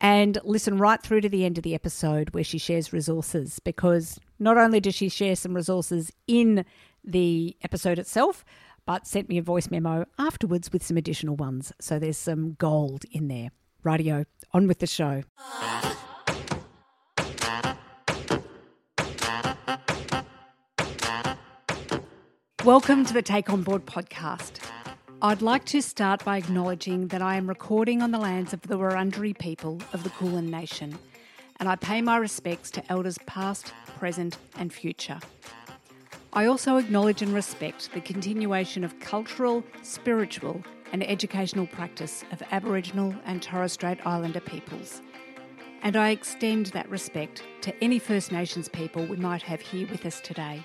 and listen right through to the end of the episode where she shares resources because not only does she share some resources in the episode itself, but sent me a voice memo afterwards with some additional ones. So there's some gold in there. Radio, on with the show. Welcome to the Take On Board podcast. I'd like to start by acknowledging that I am recording on the lands of the Wurundjeri people of the Kulin Nation, and I pay my respects to elders past, present, and future. I also acknowledge and respect the continuation of cultural, spiritual, and educational practice of Aboriginal and Torres Strait Islander peoples. And I extend that respect to any First Nations people we might have here with us today.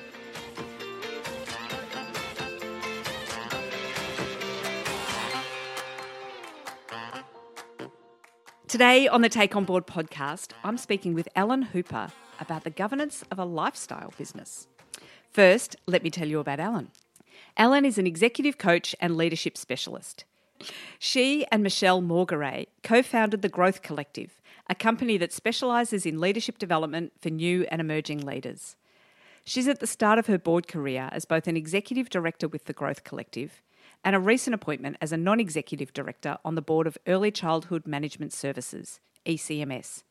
Today on the Take On Board podcast, I'm speaking with Ellen Hooper about the governance of a lifestyle business. First, let me tell you about Ellen. Ellen is an executive coach and leadership specialist. She and Michelle Morgaret co founded the Growth Collective, a company that specialises in leadership development for new and emerging leaders. She's at the start of her board career as both an executive director with the Growth Collective and a recent appointment as a non executive director on the board of Early Childhood Management Services, ECMS.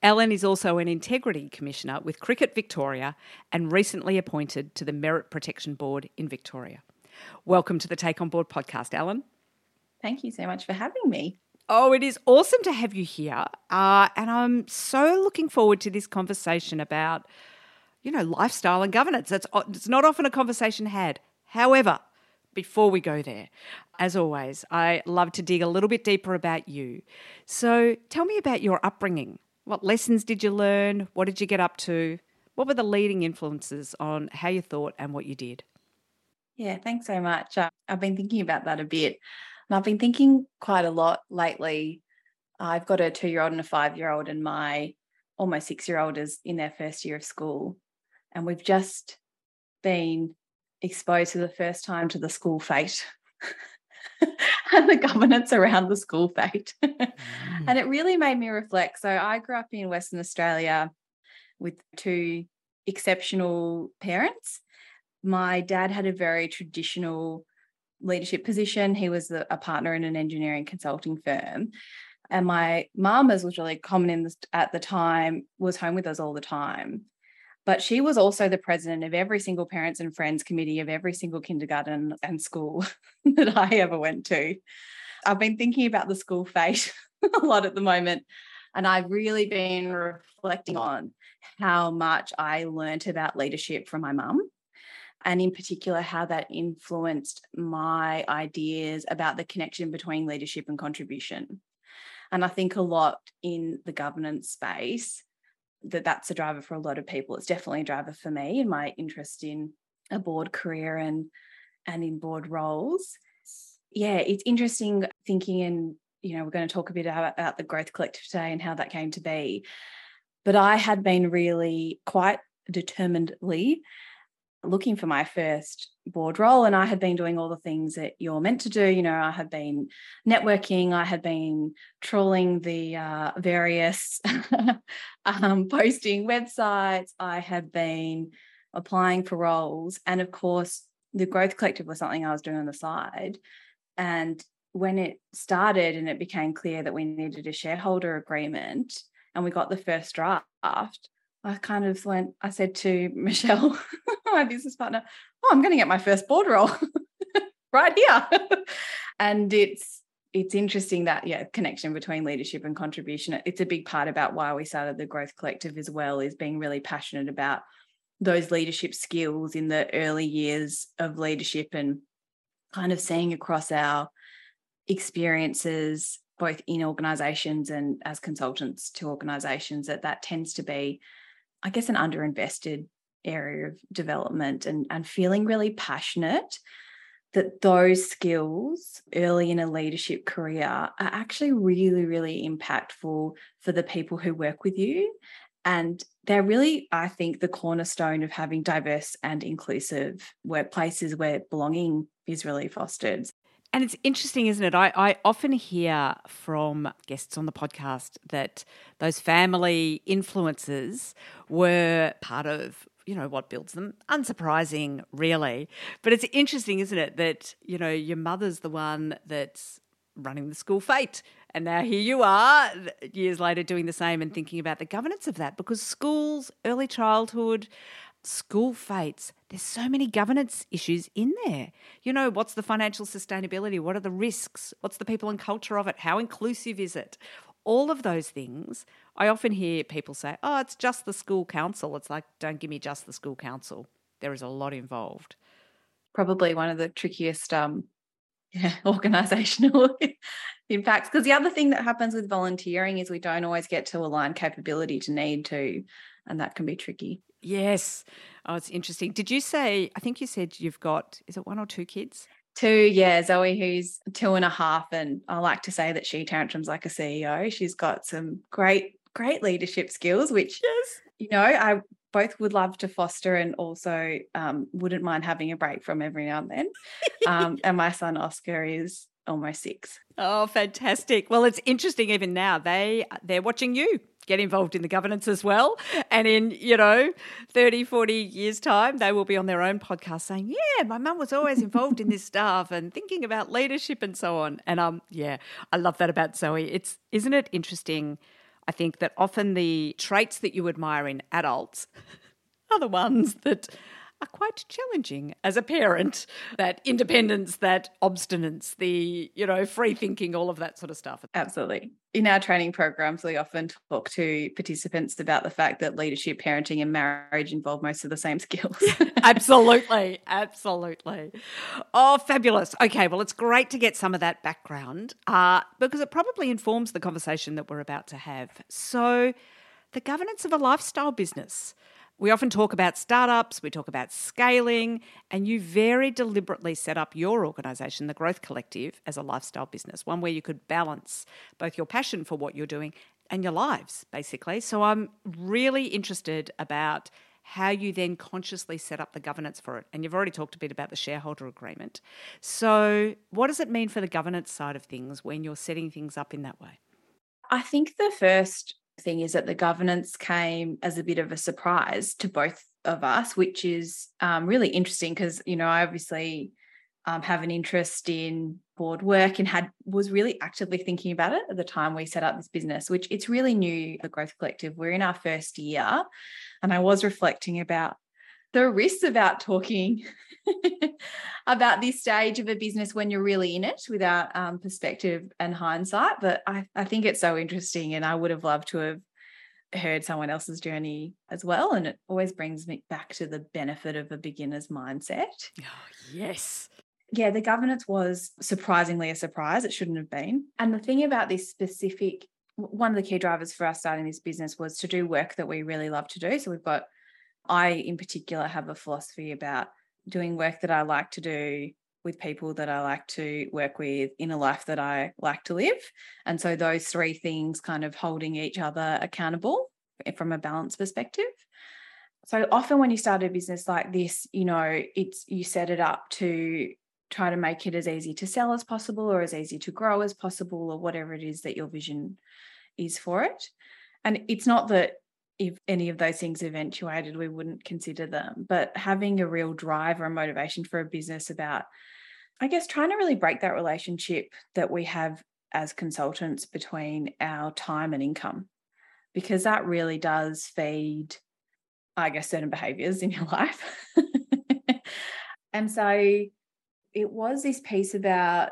Ellen is also an Integrity Commissioner with Cricket Victoria and recently appointed to the Merit Protection Board in Victoria. Welcome to the Take On Board podcast, Ellen. Thank you so much for having me. Oh, it is awesome to have you here. Uh, and I'm so looking forward to this conversation about, you know, lifestyle and governance. It's, it's not often a conversation had. However, before we go there, as always, I love to dig a little bit deeper about you. So tell me about your upbringing. What lessons did you learn? What did you get up to? What were the leading influences on how you thought and what you did? Yeah, thanks so much. Uh, I've been thinking about that a bit. And I've been thinking quite a lot lately. I've got a two year old and a five year old, and my almost six year old is in their first year of school. And we've just been exposed for the first time to the school fete and the governance around the school fete. mm. And it really made me reflect. So I grew up in Western Australia with two exceptional parents. My dad had a very traditional leadership position. He was a partner in an engineering consulting firm. And my mum, as was really common in at the time, was home with us all the time. But she was also the president of every single parents and friends committee of every single kindergarten and school that I ever went to. I've been thinking about the school fete a lot at the moment. And I've really been reflecting on how much I learnt about leadership from my mum, and in particular, how that influenced my ideas about the connection between leadership and contribution. And I think a lot in the governance space, that that's a driver for a lot of people. It's definitely a driver for me and my interest in a board career and and in board roles. Yeah, it's interesting thinking and you know we're going to talk a bit about, about the growth collective today and how that came to be. But I had been really quite determinedly looking for my first board role and I had been doing all the things that you're meant to do. You know, I had been networking, I had been trawling the uh, various um, posting websites, I had been applying for roles. And of course, the Growth Collective was something I was doing on the side. And when it started and it became clear that we needed a shareholder agreement and we got the first draft, I kind of went, I said to Michelle, my business partner, oh, I'm going to get my first board role right here. and it's it's interesting that yeah connection between leadership and contribution it's a big part about why we started the growth collective as well is being really passionate about those leadership skills in the early years of leadership and kind of seeing across our experiences both in organizations and as consultants to organizations that that tends to be i guess an underinvested area of development and and feeling really passionate that those skills early in a leadership career are actually really really impactful for the people who work with you and they're really, I think, the cornerstone of having diverse and inclusive workplaces where belonging is really fostered. And it's interesting, isn't it? I, I often hear from guests on the podcast that those family influences were part of you know what builds them. Unsurprising really. But it's interesting isn't it that you know your mother's the one that's running the school fete and now here you are, years later, doing the same and thinking about the governance of that because schools, early childhood, school fetes. there's so many governance issues in there. You know, what's the financial sustainability? What are the risks? What's the people and culture of it? How inclusive is it? All of those things. I often hear people say, oh, it's just the school council. It's like, don't give me just the school council. There is a lot involved. Probably one of the trickiest um, yeah, organizational impacts. Because the other thing that happens with volunteering is we don't always get to align capability to need to, and that can be tricky. Yes. Oh, it's interesting. Did you say, I think you said you've got, is it one or two kids? Two, yeah. Zoe, who's two and a half. And I like to say that she tantrums like a CEO. She's got some great, great leadership skills, which, yes. you know, I both would love to foster and also um, wouldn't mind having a break from every now and then. Um, and my son Oscar is almost six. Oh, fantastic! Well, it's interesting. Even now, they they're watching you get involved in the governance as well. And in, you know, 30, 40 years' time, they will be on their own podcast saying, Yeah, my mum was always involved in this stuff and thinking about leadership and so on. And um, yeah, I love that about Zoe. It's isn't it interesting? I think that often the traits that you admire in adults are the ones that are quite challenging as a parent. That independence, that obstinance, the, you know, free thinking, all of that sort of stuff. Absolutely. In our training programs, we often talk to participants about the fact that leadership, parenting, and marriage involve most of the same skills. absolutely. Absolutely. Oh, fabulous. Okay. Well, it's great to get some of that background uh, because it probably informs the conversation that we're about to have. So, the governance of a lifestyle business. We often talk about startups, we talk about scaling, and you very deliberately set up your organisation, the Growth Collective, as a lifestyle business, one where you could balance both your passion for what you're doing and your lives, basically. So I'm really interested about how you then consciously set up the governance for it. And you've already talked a bit about the shareholder agreement. So, what does it mean for the governance side of things when you're setting things up in that way? I think the first thing is that the governance came as a bit of a surprise to both of us, which is um, really interesting because you know I obviously um, have an interest in board work and had was really actively thinking about it at the time we set up this business. Which it's really new, the Growth Collective. We're in our first year, and I was reflecting about the risks about talking about this stage of a business when you're really in it without um, perspective and hindsight. But I, I think it's so interesting, and I would have loved to have heard someone else's journey as well. And it always brings me back to the benefit of a beginner's mindset. Oh, yes. Yeah, the governance was surprisingly a surprise. It shouldn't have been. And the thing about this specific, one of the key drivers for us starting this business was to do work that we really love to do. So we've got I, in particular, have a philosophy about doing work that I like to do with people that I like to work with in a life that I like to live. And so those three things kind of holding each other accountable from a balance perspective. So often when you start a business like this, you know, it's you set it up to try to make it as easy to sell as possible or as easy to grow as possible or whatever it is that your vision is for it. And it's not that if any of those things eventuated, we wouldn't consider them. But having a real drive or a motivation for a business about, I guess, trying to really break that relationship that we have as consultants between our time and income, because that really does feed, I guess, certain behaviors in your life. And so it was this piece about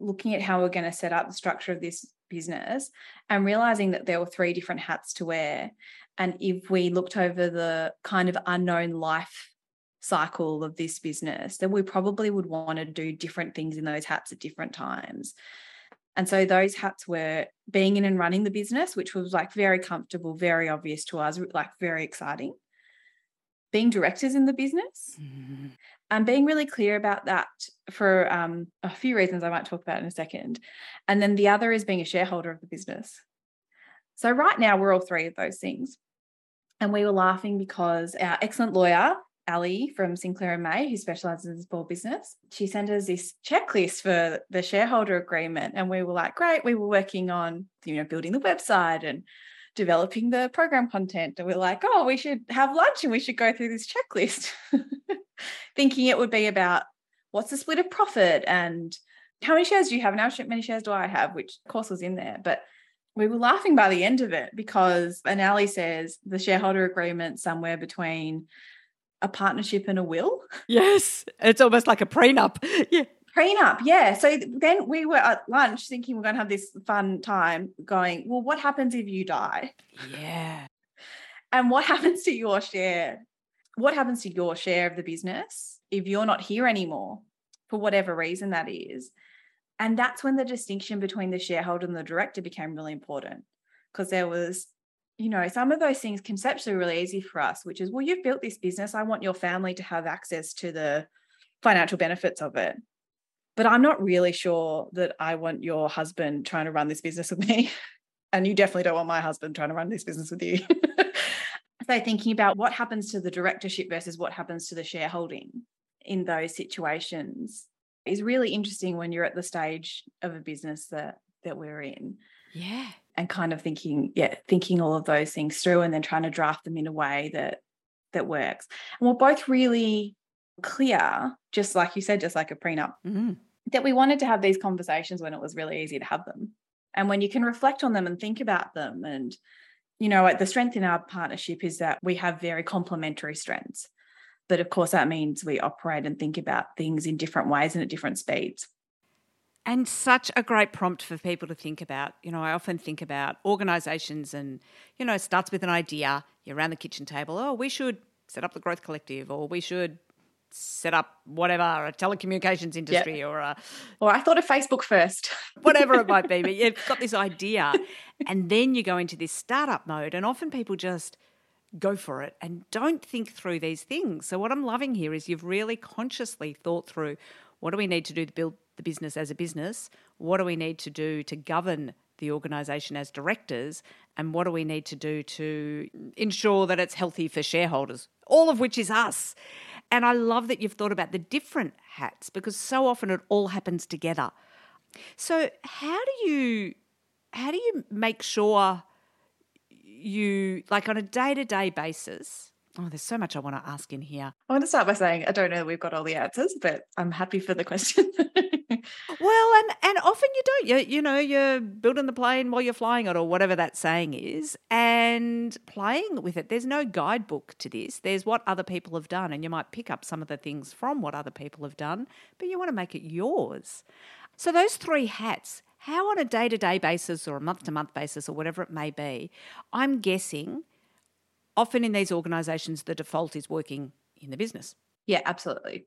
looking at how we're going to set up the structure of this business and realizing that there were three different hats to wear. And if we looked over the kind of unknown life cycle of this business, then we probably would want to do different things in those hats at different times. And so those hats were being in and running the business, which was like very comfortable, very obvious to us, like very exciting. Being directors in the business mm-hmm. And being really clear about that for um, a few reasons I might talk about in a second. And then the other is being a shareholder of the business. So right now we're all three of those things. And we were laughing because our excellent lawyer Ali from Sinclair and May, who specializes in small business, she sent us this checklist for the shareholder agreement. And we were like, great, we were working on, you know, building the website and developing the program content. And we're like, oh, we should have lunch and we should go through this checklist. Thinking it would be about what's the split of profit and how many shares do you have and how many shares do I have, which of course was in there. But we were laughing by the end of it because and Ali says the shareholder agreement somewhere between a partnership and a will. Yes, it's almost like a prenup. Yeah. Prenup, yeah. So then we were at lunch thinking we're going to have this fun time going, well, what happens if you die? Yeah. And what happens to your share? What happens to your share of the business if you're not here anymore for whatever reason that is? And that's when the distinction between the shareholder and the director became really important because there was you know, some of those things conceptually really easy for us, which is, well, you've built this business. I want your family to have access to the financial benefits of it. But I'm not really sure that I want your husband trying to run this business with me. And you definitely don't want my husband trying to run this business with you. so, thinking about what happens to the directorship versus what happens to the shareholding in those situations is really interesting when you're at the stage of a business that that we're in. Yeah and kind of thinking yeah thinking all of those things through and then trying to draft them in a way that that works and we're both really clear just like you said just like a prenup mm-hmm. that we wanted to have these conversations when it was really easy to have them and when you can reflect on them and think about them and you know the strength in our partnership is that we have very complementary strengths but of course that means we operate and think about things in different ways and at different speeds and such a great prompt for people to think about. You know, I often think about organizations and, you know, it starts with an idea. You're around the kitchen table. Oh, we should set up the growth collective or we should set up whatever a telecommunications industry yep. or a or I thought of Facebook first whatever it might be but you've got this idea and then you go into this startup mode and often people just go for it and don't think through these things so what I'm loving here is you've really consciously thought through what do we need to do to build the business as a business? What do we need to do to govern the organisation as directors? And what do we need to do to ensure that it's healthy for shareholders? All of which is us. And I love that you've thought about the different hats because so often it all happens together. So how do you how do you make sure you like on a day-to-day basis Oh, there's so much I want to ask in here. I want to start by saying I don't know that we've got all the answers, but I'm happy for the question. well, and and often you don't. You you know you're building the plane while you're flying it, or whatever that saying is, and playing with it. There's no guidebook to this. There's what other people have done, and you might pick up some of the things from what other people have done, but you want to make it yours. So those three hats. How on a day to day basis or a month to month basis or whatever it may be, I'm guessing often in these organisations, the default is working in the business. Yeah, absolutely.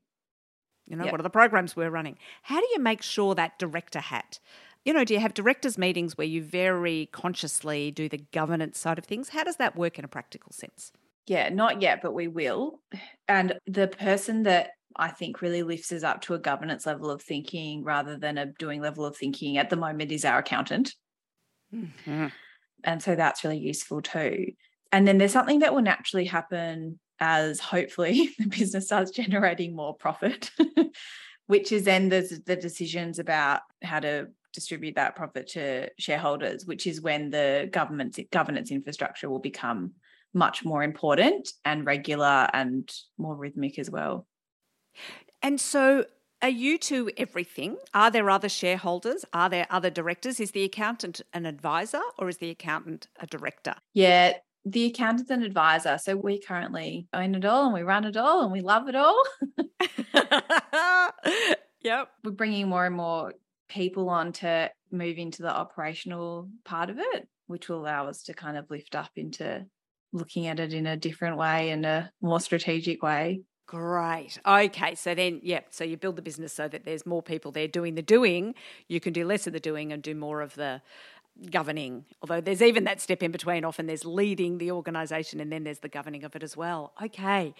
You know, yep. what are the programs we're running? How do you make sure that director hat? You know, do you have directors' meetings where you very consciously do the governance side of things? How does that work in a practical sense? Yeah, not yet, but we will. And the person that I think really lifts us up to a governance level of thinking rather than a doing level of thinking at the moment is our accountant. Mm-hmm. And so that's really useful too and then there's something that will naturally happen as hopefully the business starts generating more profit, which is then there's the decisions about how to distribute that profit to shareholders, which is when the government's governance infrastructure will become much more important and regular and more rhythmic as well. And so are you to everything? Are there other shareholders? Are there other directors? Is the accountant an advisor or is the accountant a director? Yeah, the accountant and advisor. So we currently own it all and we run it all and we love it all. yep. We're bringing more and more people on to move into the operational part of it, which will allow us to kind of lift up into looking at it in a different way and a more strategic way. Great. Okay. So then, yeah, so you build the business so that there's more people there doing the doing. You can do less of the doing and do more of the governing. Although there's even that step in between. Often there's leading the organisation and then there's the governing of it as well. Okay.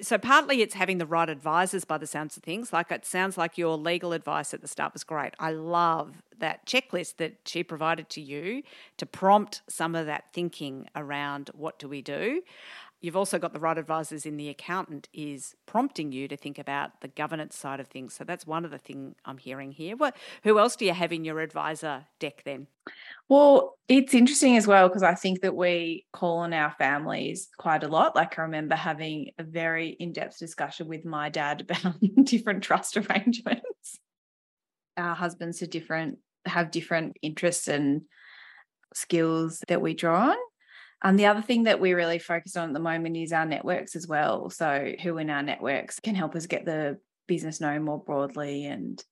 So partly it's having the right advisors by the sounds of things. Like it sounds like your legal advice at the start was great. I love that checklist that she provided to you to prompt some of that thinking around what do we do. You've also got the right advisors in the accountant is prompting you to think about the governance side of things. So that's one of the things I'm hearing here. What who else do you have in your advisor deck then? Well, it's interesting as well because I think that we call on our families quite a lot. Like I remember having a very in-depth discussion with my dad about different trust arrangements. Our husbands are different, have different interests and skills that we draw on. And the other thing that we really focus on at the moment is our networks as well. So, who in our networks can help us get the business known more broadly and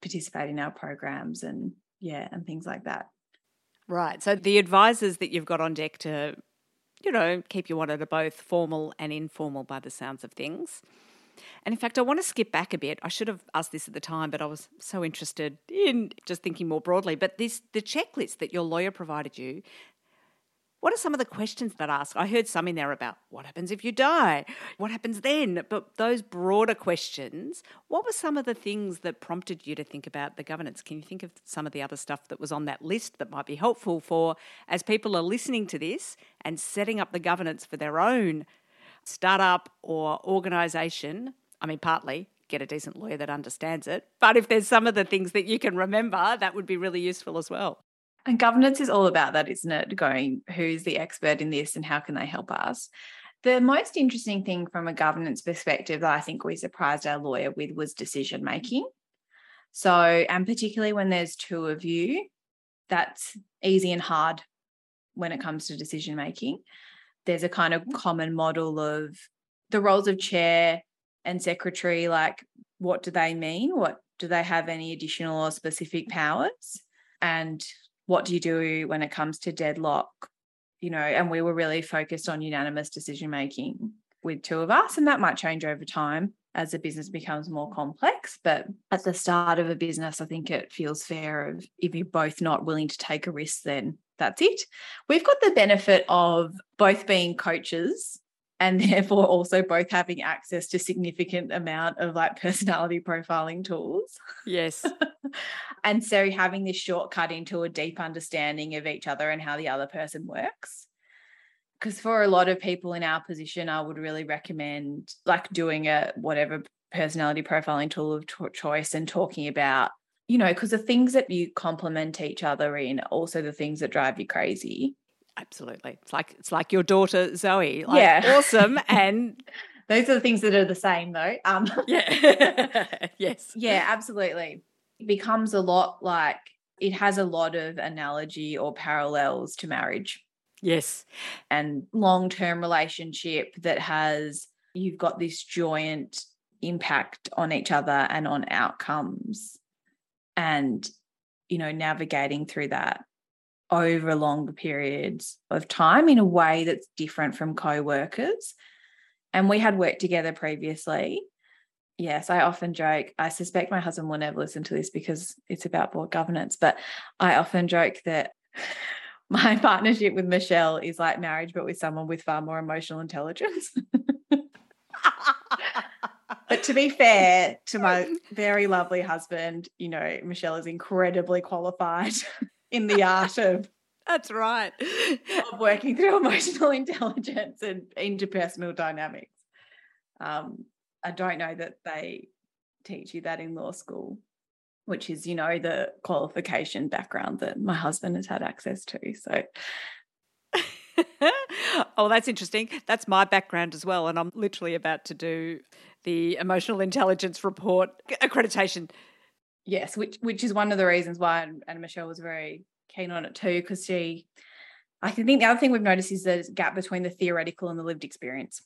participate in our programs and, yeah, and things like that. Right. So, the advisors that you've got on deck to, you know, keep you wanted are both formal and informal by the sounds of things. And in fact, I want to skip back a bit. I should have asked this at the time, but I was so interested in just thinking more broadly. But this the checklist that your lawyer provided you what are some of the questions that ask? I heard some in there about what happens if you die? What happens then? But those broader questions, what were some of the things that prompted you to think about the governance? Can you think of some of the other stuff that was on that list that might be helpful for as people are listening to this and setting up the governance for their own startup or organisation? I mean, partly get a decent lawyer that understands it. But if there's some of the things that you can remember, that would be really useful as well. And governance is all about that, isn't it? Going, who's the expert in this and how can they help us? The most interesting thing from a governance perspective that I think we surprised our lawyer with was decision making. So, and particularly when there's two of you, that's easy and hard when it comes to decision making. There's a kind of common model of the roles of chair and secretary, like what do they mean? What do they have any additional or specific powers? And what do you do when it comes to deadlock you know and we were really focused on unanimous decision making with two of us and that might change over time as the business becomes more complex but at the start of a business i think it feels fair of if you're both not willing to take a risk then that's it. We've got the benefit of both being coaches and therefore also both having access to significant amount of like personality profiling tools. Yes. And so having this shortcut into a deep understanding of each other and how the other person works. Because for a lot of people in our position i would really recommend like doing a whatever personality profiling tool of choice and talking about you know because the things that you complement each other in also the things that drive you crazy Absolutely. It's like it's like your daughter Zoe. Like, yeah. Awesome. And those are the things that are the same though. Um Yeah. yes. Yeah, absolutely. It becomes a lot like it has a lot of analogy or parallels to marriage. Yes. And long-term relationship that has you've got this joint impact on each other and on outcomes and you know navigating through that over longer periods of time in a way that's different from co-workers. And we had worked together previously. Yes i often joke i suspect my husband will never listen to this because it's about board governance but i often joke that my partnership with michelle is like marriage but with someone with far more emotional intelligence. But to be fair to my very lovely husband you know michelle is incredibly qualified in the art of that's right. of working through emotional intelligence and interpersonal dynamics. Um, i don't know that they teach you that in law school which is you know the qualification background that my husband has had access to so. Oh that's interesting. That's my background as well and i'm literally about to do the emotional intelligence report accreditation yes which which is one of the reasons why and, michelle was very keen on it too because she I think the other thing we've noticed is the gap between the theoretical and the lived experience.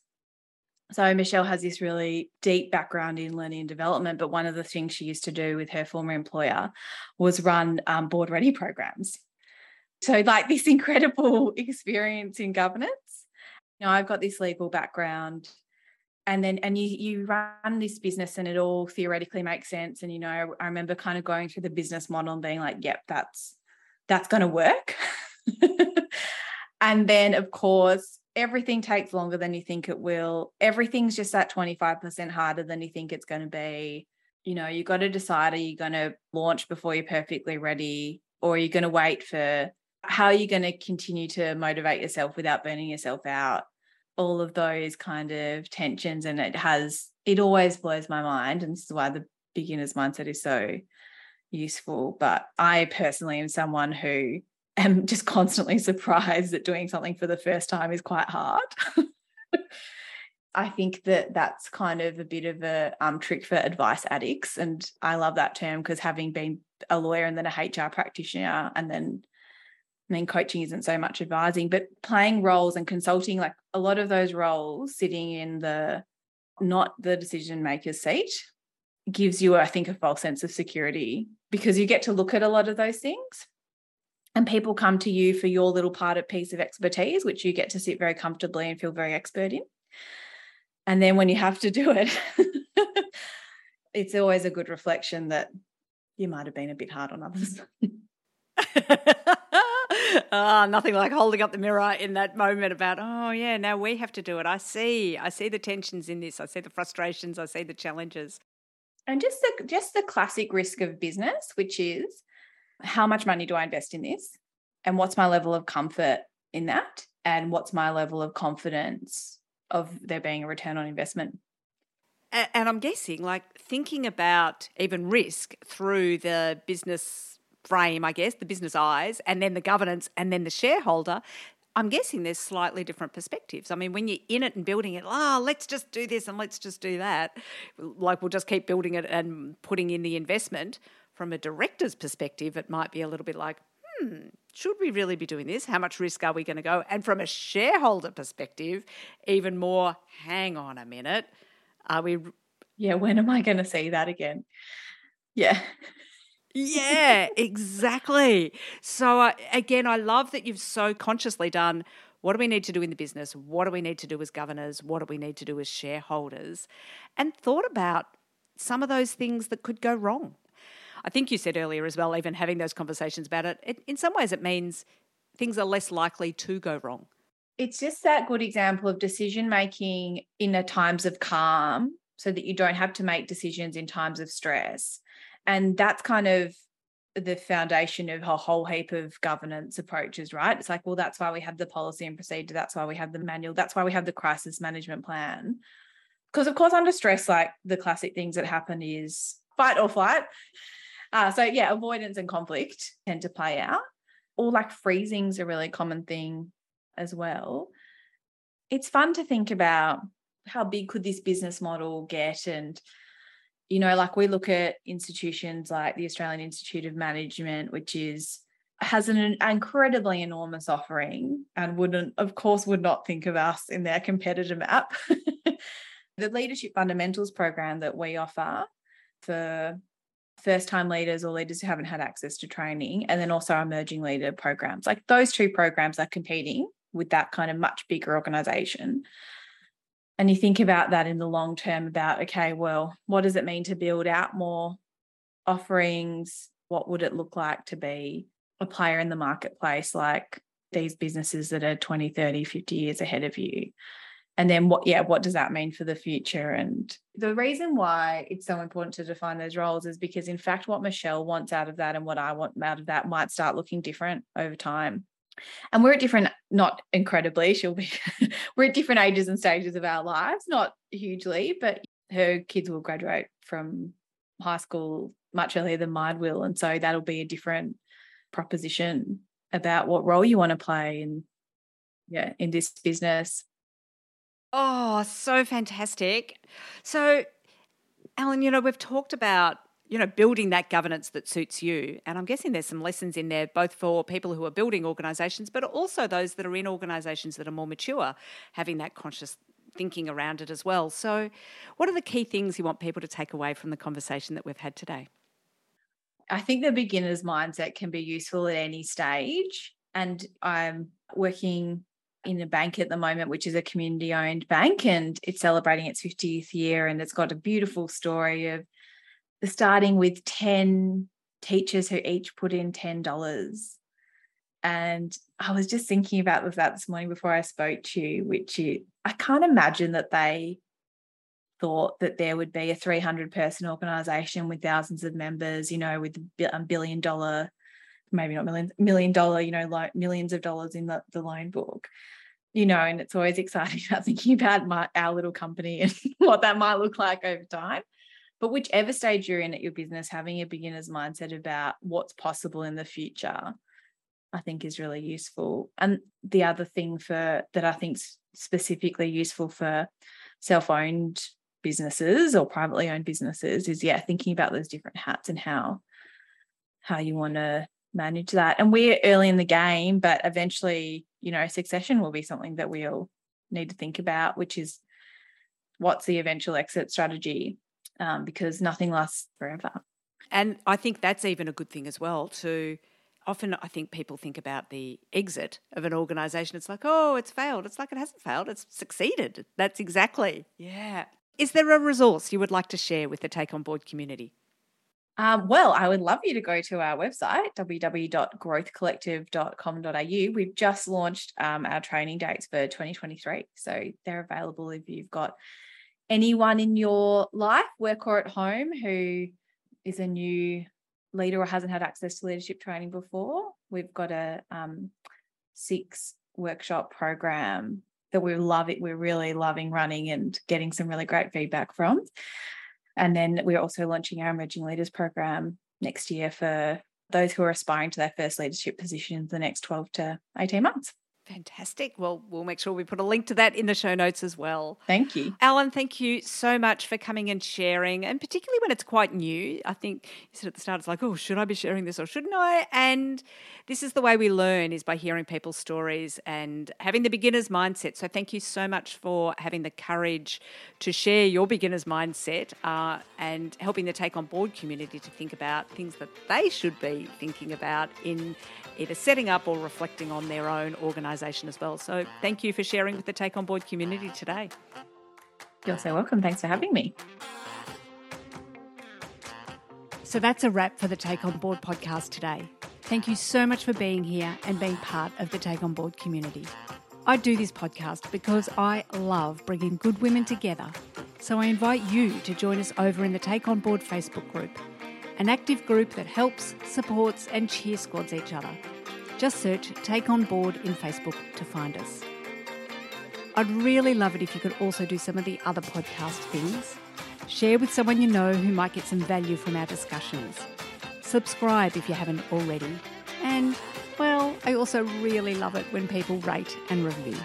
So Michelle has this really deep background in learning and development, but one of the things she used to do with her former employer was run um, board ready programs. So like this incredible experience in governance. Know, I've got this legal background and then and you you run this business and it all theoretically makes sense. And you know i remember kind of going through the business model and being like yep that's that's going to work. And then of course everything takes longer than you think it will. Everything's just that 25% harder than you think it's going to be. You know you've got to decide are you going to launch before you're perfectly ready or are you going to wait for how are you going to continue to motivate yourself without burning yourself out all of those kind of tensions and it has it always blows my mind and this is why the beginner's mindset is so useful but i personally am someone who am just constantly surprised that doing something for the first time is quite hard I think that that's kind of a bit of a um, trick for advice addicts. And I love that term because having been a lawyer and then a HR practitioner and then I mean, coaching isn't so much advising, but playing roles and consulting, like a lot of those roles sitting in the not the decision maker's seat gives you, I think, a false sense of security because you get to look at a lot of those things. And people come to you for your little part of piece of expertise, which you get to sit very comfortably and feel very expert in. And then when you have to do it, it's always a good reflection that you might have been a bit hard on others. oh, nothing like holding up the mirror in that moment about, oh, yeah, now we have to do it. I see. I see the tensions in this. I see the frustrations. I see the challenges. And just the, just the classic risk of business, which is how much money do I invest in this? And what's my level of comfort in that? And what's my level of confidence of there being a return on investment? And I'm guessing, like thinking about even risk through the business frame, I guess, the business eyes, and then the governance, and then the shareholder. I'm guessing there's slightly different perspectives. I mean, when you're in it and building it, oh, let's just do this and let's just do that, like we'll just keep building it and putting in the investment. From a director's perspective, it might be a little bit like, hmm, should we really be doing this? How much risk are we going to go? And from a shareholder perspective, even more, hang on a minute. Are we. Yeah, when am I going to see that again? Yeah yeah, exactly. So uh, again, I love that you've so consciously done what do we need to do in the business? What do we need to do as governors? What do we need to do as shareholders? And thought about some of those things that could go wrong. I think you said earlier as well, even having those conversations about it, it in some ways it means things are less likely to go wrong. It's just that good example of decision making in a times of calm so that you don't have to make decisions in times of stress and that's kind of the foundation of a whole heap of governance approaches, right? It's like, well, that's why we have the policy and procedure. That's why we have the manual. That's why we have the crisis management plan. Because, of course, under stress, like the classic things that happen is fight or flight. Uh, so, yeah, avoidance and conflict tend to play out. Or like freezing's a really common thing as well. It's fun to think about how big could this business model get and you know, like we look at institutions like the Australian Institute of Management, which is has an incredibly enormous offering and wouldn't, of course, would not think of us in their competitor map. the leadership fundamentals program that we offer for first time leaders or leaders who haven't had access to training, and then also our emerging leader programs. Like those two programs are competing with that kind of much bigger organization and you think about that in the long term about okay well what does it mean to build out more offerings? What would it look like to be a player in the marketplace like these businesses that are 20 30 50 years ahead of you? And then what yeah what does that mean for the future? And the reason why it's so important to define those roles is because in fact what michelle wants out of that and what i want out of that might start looking different over time and we're at different not incredibly she'll be we're at different ages and stages of our lives not hugely but her kids will graduate from high school much earlier than mine will and so that'll be a different proposition about what role you want to play in yeah in this business. Oh so fantastic. So ellen you know we've talked about you know, building that governance that suits you. And I'm guessing there's some lessons in there, both for people who are building organisations, but also those that are in organisations that are more mature, having that conscious thinking around it as well. So, what are the key things you want people to take away from the conversation that we've had today? I think the beginner's mindset can be useful at any stage. And I'm working in a bank at the moment, which is a community owned bank, and it's celebrating its 50th year. And it's got a beautiful story of starting with 10 teachers who each put in $10. And I was just thinking about that this morning before I spoke to you, which is, I can't imagine that they thought that there would be a 300 person organization with thousands of members, you know, with a billion dollar, maybe not million, million dollar, you know, like millions of dollars in the, the loan book, you know, and it's always exciting about thinking about my, our little company and what that might look like over time. But whichever stage you're in at your business, having a beginner's mindset about what's possible in the future, I think is really useful. And the other thing for that I think specifically useful for self-owned businesses or privately owned businesses is yeah, thinking about those different hats and how how you want to manage that. And we're early in the game, but eventually, you know, succession will be something that we'll need to think about, which is what's the eventual exit strategy um, because nothing lasts forever. And I think that's even a good thing as well to often I think people think about the exit of an organization. It's like, oh, it's failed. It's like it hasn't failed, it's succeeded. That's exactly. Yeah. Is there a resource you would like to share with the Take On Board community? Um, well, I would love you to go to our website, www.growthcollective.com.au. We've just launched um, our training dates for 2023. So they're available if you've got anyone in your life, work or at home, who is a new leader or hasn't had access to leadership training before. We've got a um, six workshop program that we love it. We're really loving running and getting some really great feedback from. And then we're also launching our emerging leaders program next year for those who are aspiring to their first leadership position in the next 12 to 18 months. Fantastic. Well, we'll make sure we put a link to that in the show notes as well. Thank you. Ellen, thank you so much for coming and sharing, and particularly when it's quite new. I think you said at the start, it's like, oh, should I be sharing this or shouldn't I? And this is the way we learn is by hearing people's stories and having the beginner's mindset. So thank you so much for having the courage to share your beginner's mindset uh, and helping the Take On Board community to think about things that they should be thinking about in either setting up or reflecting on their own organisation as well. So thank you for sharing with the Take On Board community today. You're so welcome. Thanks for having me. So that's a wrap for the Take On Board podcast today. Thank you so much for being here and being part of the Take On Board community. I do this podcast because I love bringing good women together. So I invite you to join us over in the Take On Board Facebook group an active group that helps, supports, and cheer squads each other. Just search Take On Board in Facebook to find us. I'd really love it if you could also do some of the other podcast things. Share with someone you know who might get some value from our discussions. Subscribe if you haven't already. And, well, I also really love it when people rate and review.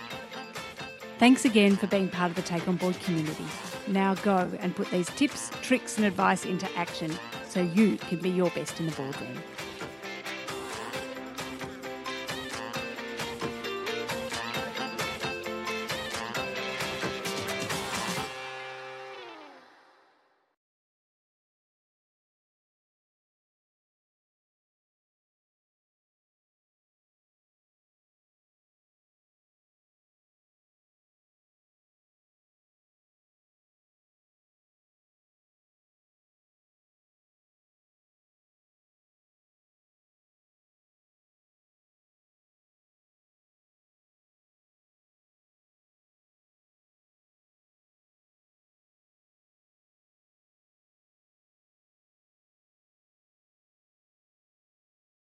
Thanks again for being part of the Take On Board community. Now go and put these tips, tricks, and advice into action so you can be your best in the boardroom.